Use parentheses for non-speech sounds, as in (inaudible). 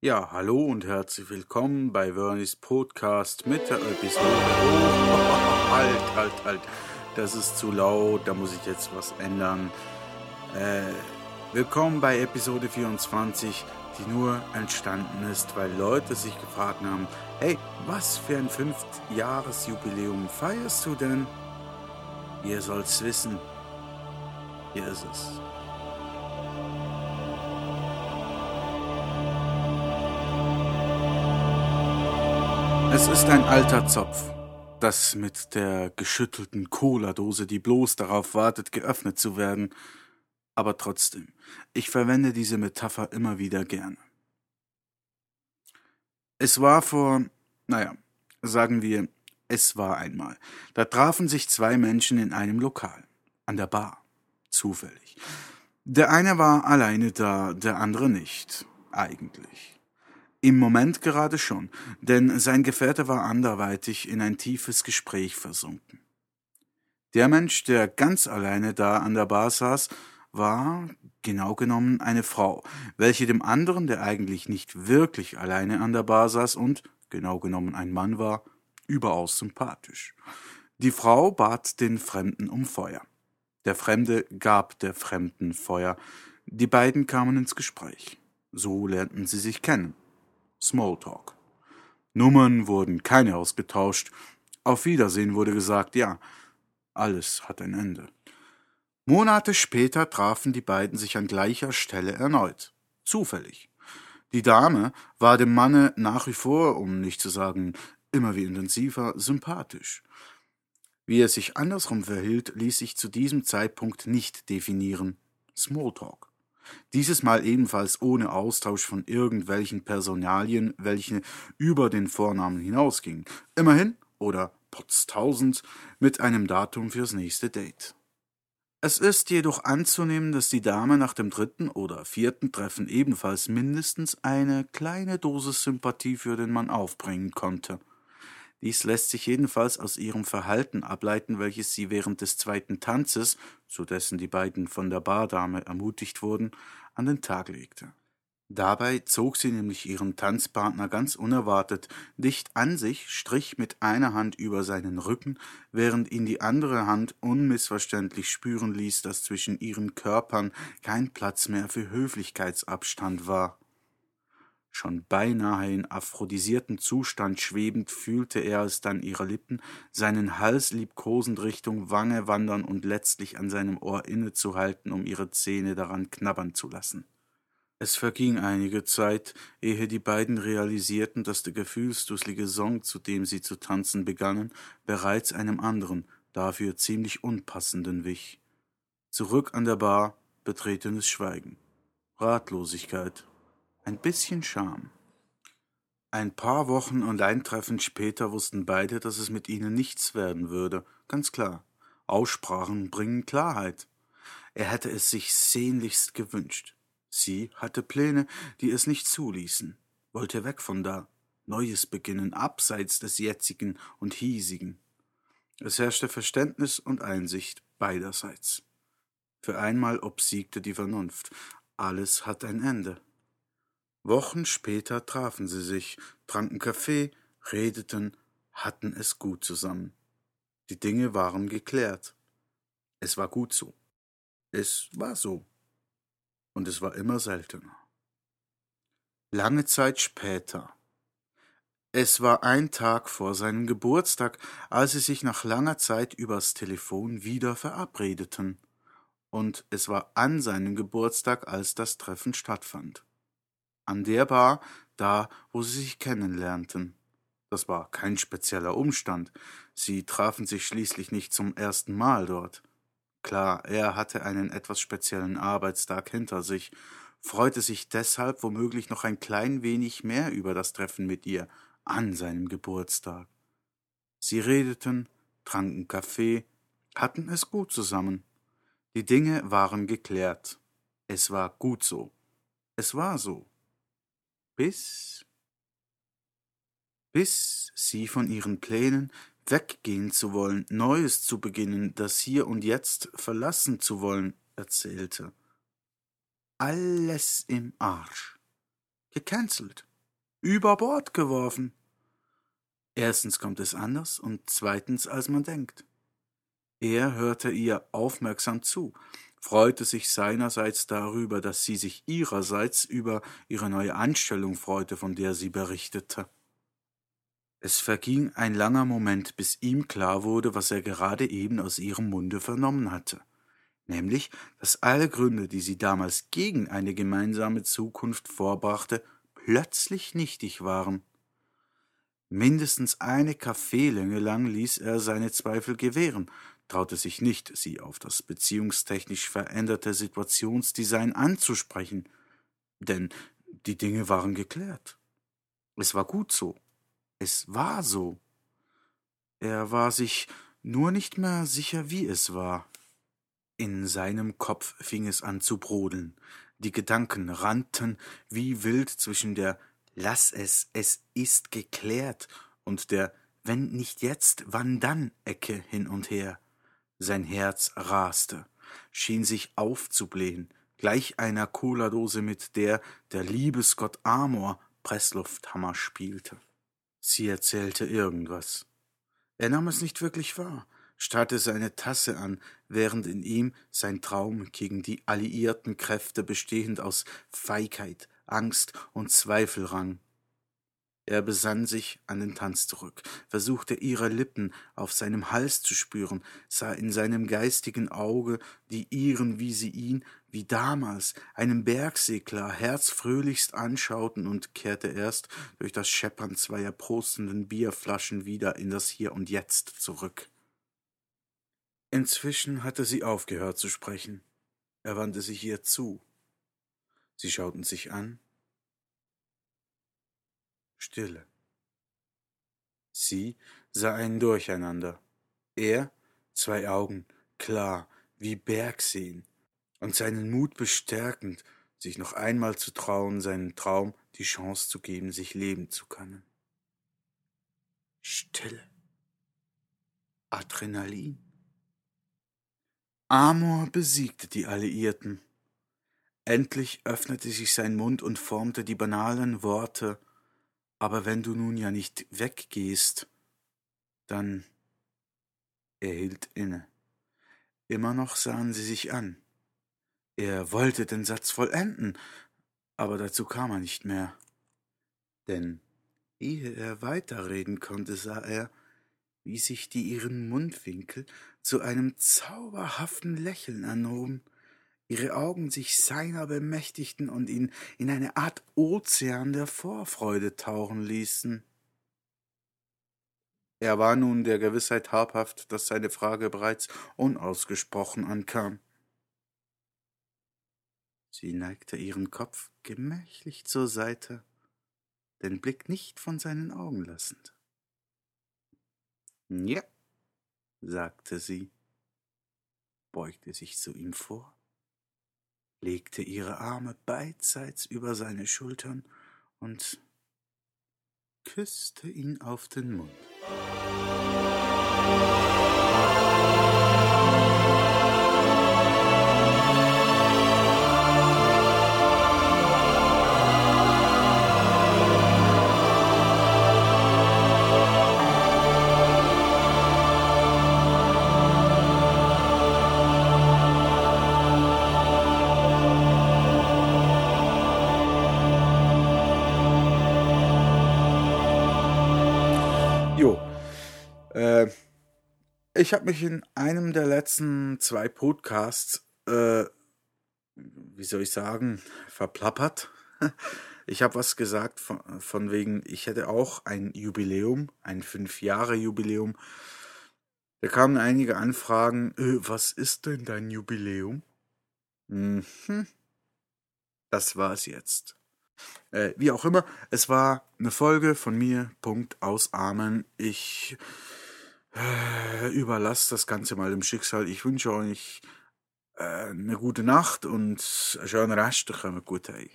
Ja, hallo und herzlich willkommen bei Vernis Podcast mit der Episode. Oh, (laughs) halt, halt, halt. Das ist zu laut, da muss ich jetzt was ändern. Äh, willkommen bei Episode 24, die nur entstanden ist, weil Leute sich gefragt haben, hey, was für ein Fünfjahresjubiläum feierst du denn? Ihr sollt's wissen. Hier ist es. Es ist ein alter Zopf, das mit der geschüttelten Cola-Dose, die bloß darauf wartet, geöffnet zu werden. Aber trotzdem, ich verwende diese Metapher immer wieder gerne. Es war vor, naja, sagen wir, es war einmal. Da trafen sich zwei Menschen in einem Lokal, an der Bar, zufällig. Der eine war alleine da, der andere nicht, eigentlich. Im Moment gerade schon, denn sein Gefährte war anderweitig in ein tiefes Gespräch versunken. Der Mensch, der ganz alleine da an der Bar saß, war genau genommen eine Frau, welche dem anderen, der eigentlich nicht wirklich alleine an der Bar saß und genau genommen ein Mann war, überaus sympathisch. Die Frau bat den Fremden um Feuer. Der Fremde gab der Fremden Feuer. Die beiden kamen ins Gespräch. So lernten sie sich kennen. Smalltalk. Nummern wurden keine ausgetauscht. Auf Wiedersehen wurde gesagt, ja, alles hat ein Ende. Monate später trafen die beiden sich an gleicher Stelle erneut. Zufällig. Die Dame war dem Manne nach wie vor, um nicht zu sagen immer wie intensiver, sympathisch. Wie er sich andersrum verhielt, ließ sich zu diesem Zeitpunkt nicht definieren. Smalltalk. Dieses Mal ebenfalls ohne Austausch von irgendwelchen Personalien, welche über den Vornamen hinausgingen. Immerhin, oder potztausend, mit einem Datum fürs nächste Date. Es ist jedoch anzunehmen, dass die Dame nach dem dritten oder vierten Treffen ebenfalls mindestens eine kleine Dosis Sympathie für den Mann aufbringen konnte. Dies lässt sich jedenfalls aus ihrem Verhalten ableiten, welches sie während des zweiten Tanzes, zu dessen die beiden von der Bardame ermutigt wurden, an den Tag legte. Dabei zog sie nämlich ihren Tanzpartner ganz unerwartet dicht an sich, strich mit einer Hand über seinen Rücken, während ihn die andere Hand unmissverständlich spüren ließ, dass zwischen ihren Körpern kein Platz mehr für Höflichkeitsabstand war. Schon beinahe in aphrodisierten Zustand schwebend fühlte er es dann ihrer Lippen, seinen Hals liebkosend Richtung Wange wandern und letztlich an seinem Ohr innezuhalten, um ihre Zähne daran knabbern zu lassen. Es verging einige Zeit, ehe die beiden realisierten, dass der gefühlsdusselige Song, zu dem sie zu tanzen begannen, bereits einem anderen, dafür ziemlich unpassenden wich. Zurück an der Bar, betretenes Schweigen. Ratlosigkeit, ein bisschen Scham. Ein paar Wochen und ein Treffen später wussten beide, dass es mit ihnen nichts werden würde. Ganz klar. Aussprachen bringen Klarheit. Er hätte es sich sehnlichst gewünscht. Sie hatte Pläne, die es nicht zuließen, wollte weg von da, Neues beginnen, abseits des jetzigen und hiesigen. Es herrschte Verständnis und Einsicht beiderseits. Für einmal obsiegte die Vernunft. Alles hat ein Ende. Wochen später trafen sie sich, tranken Kaffee, redeten, hatten es gut zusammen. Die Dinge waren geklärt. Es war gut so. Es war so. Und es war immer seltener. Lange Zeit später. Es war ein Tag vor seinem Geburtstag, als sie sich nach langer Zeit übers Telefon wieder verabredeten. Und es war an seinem Geburtstag, als das Treffen stattfand an der Bar, da, wo sie sich kennenlernten. Das war kein spezieller Umstand. Sie trafen sich schließlich nicht zum ersten Mal dort. Klar, er hatte einen etwas speziellen Arbeitstag hinter sich, freute sich deshalb womöglich noch ein klein wenig mehr über das Treffen mit ihr an seinem Geburtstag. Sie redeten, tranken Kaffee, hatten es gut zusammen. Die Dinge waren geklärt. Es war gut so. Es war so bis bis sie von ihren Plänen weggehen zu wollen, Neues zu beginnen, das Hier und Jetzt verlassen zu wollen, erzählte. Alles im Arsch. Gecancelt. über Bord geworfen. Erstens kommt es anders und zweitens, als man denkt. Er hörte ihr aufmerksam zu, freute sich seinerseits darüber, dass sie sich ihrerseits über ihre neue Anstellung freute, von der sie berichtete. Es verging ein langer Moment, bis ihm klar wurde, was er gerade eben aus ihrem Munde vernommen hatte, nämlich, dass alle Gründe, die sie damals gegen eine gemeinsame Zukunft vorbrachte, plötzlich nichtig waren. Mindestens eine Kaffeelänge lang ließ er seine Zweifel gewähren, traute sich nicht, sie auf das beziehungstechnisch veränderte Situationsdesign anzusprechen, denn die Dinge waren geklärt. Es war gut so. Es war so. Er war sich nur nicht mehr sicher, wie es war. In seinem Kopf fing es an zu brodeln. Die Gedanken rannten wie wild zwischen der Lass es, es ist geklärt und der Wenn nicht jetzt, wann dann Ecke hin und her. Sein Herz raste, schien sich aufzublähen, gleich einer Cola-Dose, mit der der Liebesgott Amor Presslufthammer spielte. Sie erzählte irgendwas. Er nahm es nicht wirklich wahr, starrte seine Tasse an, während in ihm sein Traum gegen die alliierten Kräfte bestehend aus Feigheit, Angst und Zweifel rang. Er besann sich an den Tanz zurück, versuchte ihre Lippen auf seinem Hals zu spüren, sah in seinem geistigen Auge die ihren, wie sie ihn, wie damals, einem Bergsegler herzfröhlichst anschauten und kehrte erst durch das Scheppern zweier prostenden Bierflaschen wieder in das Hier und Jetzt zurück. Inzwischen hatte sie aufgehört zu sprechen. Er wandte sich ihr zu. Sie schauten sich an, Stille. Sie sah ein Durcheinander. Er zwei Augen, klar, wie Bergseen, und seinen Mut bestärkend, sich noch einmal zu trauen, seinen Traum die Chance zu geben, sich leben zu können. Stille. Adrenalin. Amor besiegte die Alliierten. Endlich öffnete sich sein Mund und formte die banalen Worte aber wenn du nun ja nicht weggehst, dann. Er hielt inne. Immer noch sahen sie sich an. Er wollte den Satz vollenden, aber dazu kam er nicht mehr. Denn ehe er weiterreden konnte, sah er, wie sich die ihren Mundwinkel zu einem zauberhaften Lächeln anhoben, ihre Augen sich seiner bemächtigten und ihn in eine Art Ozean der Vorfreude tauchen ließen. Er war nun der Gewissheit habhaft, dass seine Frage bereits unausgesprochen ankam. Sie neigte ihren Kopf gemächlich zur Seite, den Blick nicht von seinen Augen lassend. Ja, sagte sie, beugte sich zu ihm vor legte ihre Arme beidseits über seine Schultern und küsste ihn auf den Mund. Ich habe mich in einem der letzten zwei Podcasts, äh, wie soll ich sagen, verplappert. (laughs) Ich habe was gesagt von, von, wegen, ich hätte auch ein Jubiläum, ein Fünf-Jahre-Jubiläum. Da kamen einige Anfragen, äh, was ist denn dein Jubiläum? Mhm. Das es jetzt. Äh, wie auch immer, es war eine Folge von mir, Punkt, ausarmen. Ich äh, überlasst das Ganze mal dem Schicksal. Ich wünsche euch äh, eine gute Nacht und einen schönen Rest. Kommt gut heim.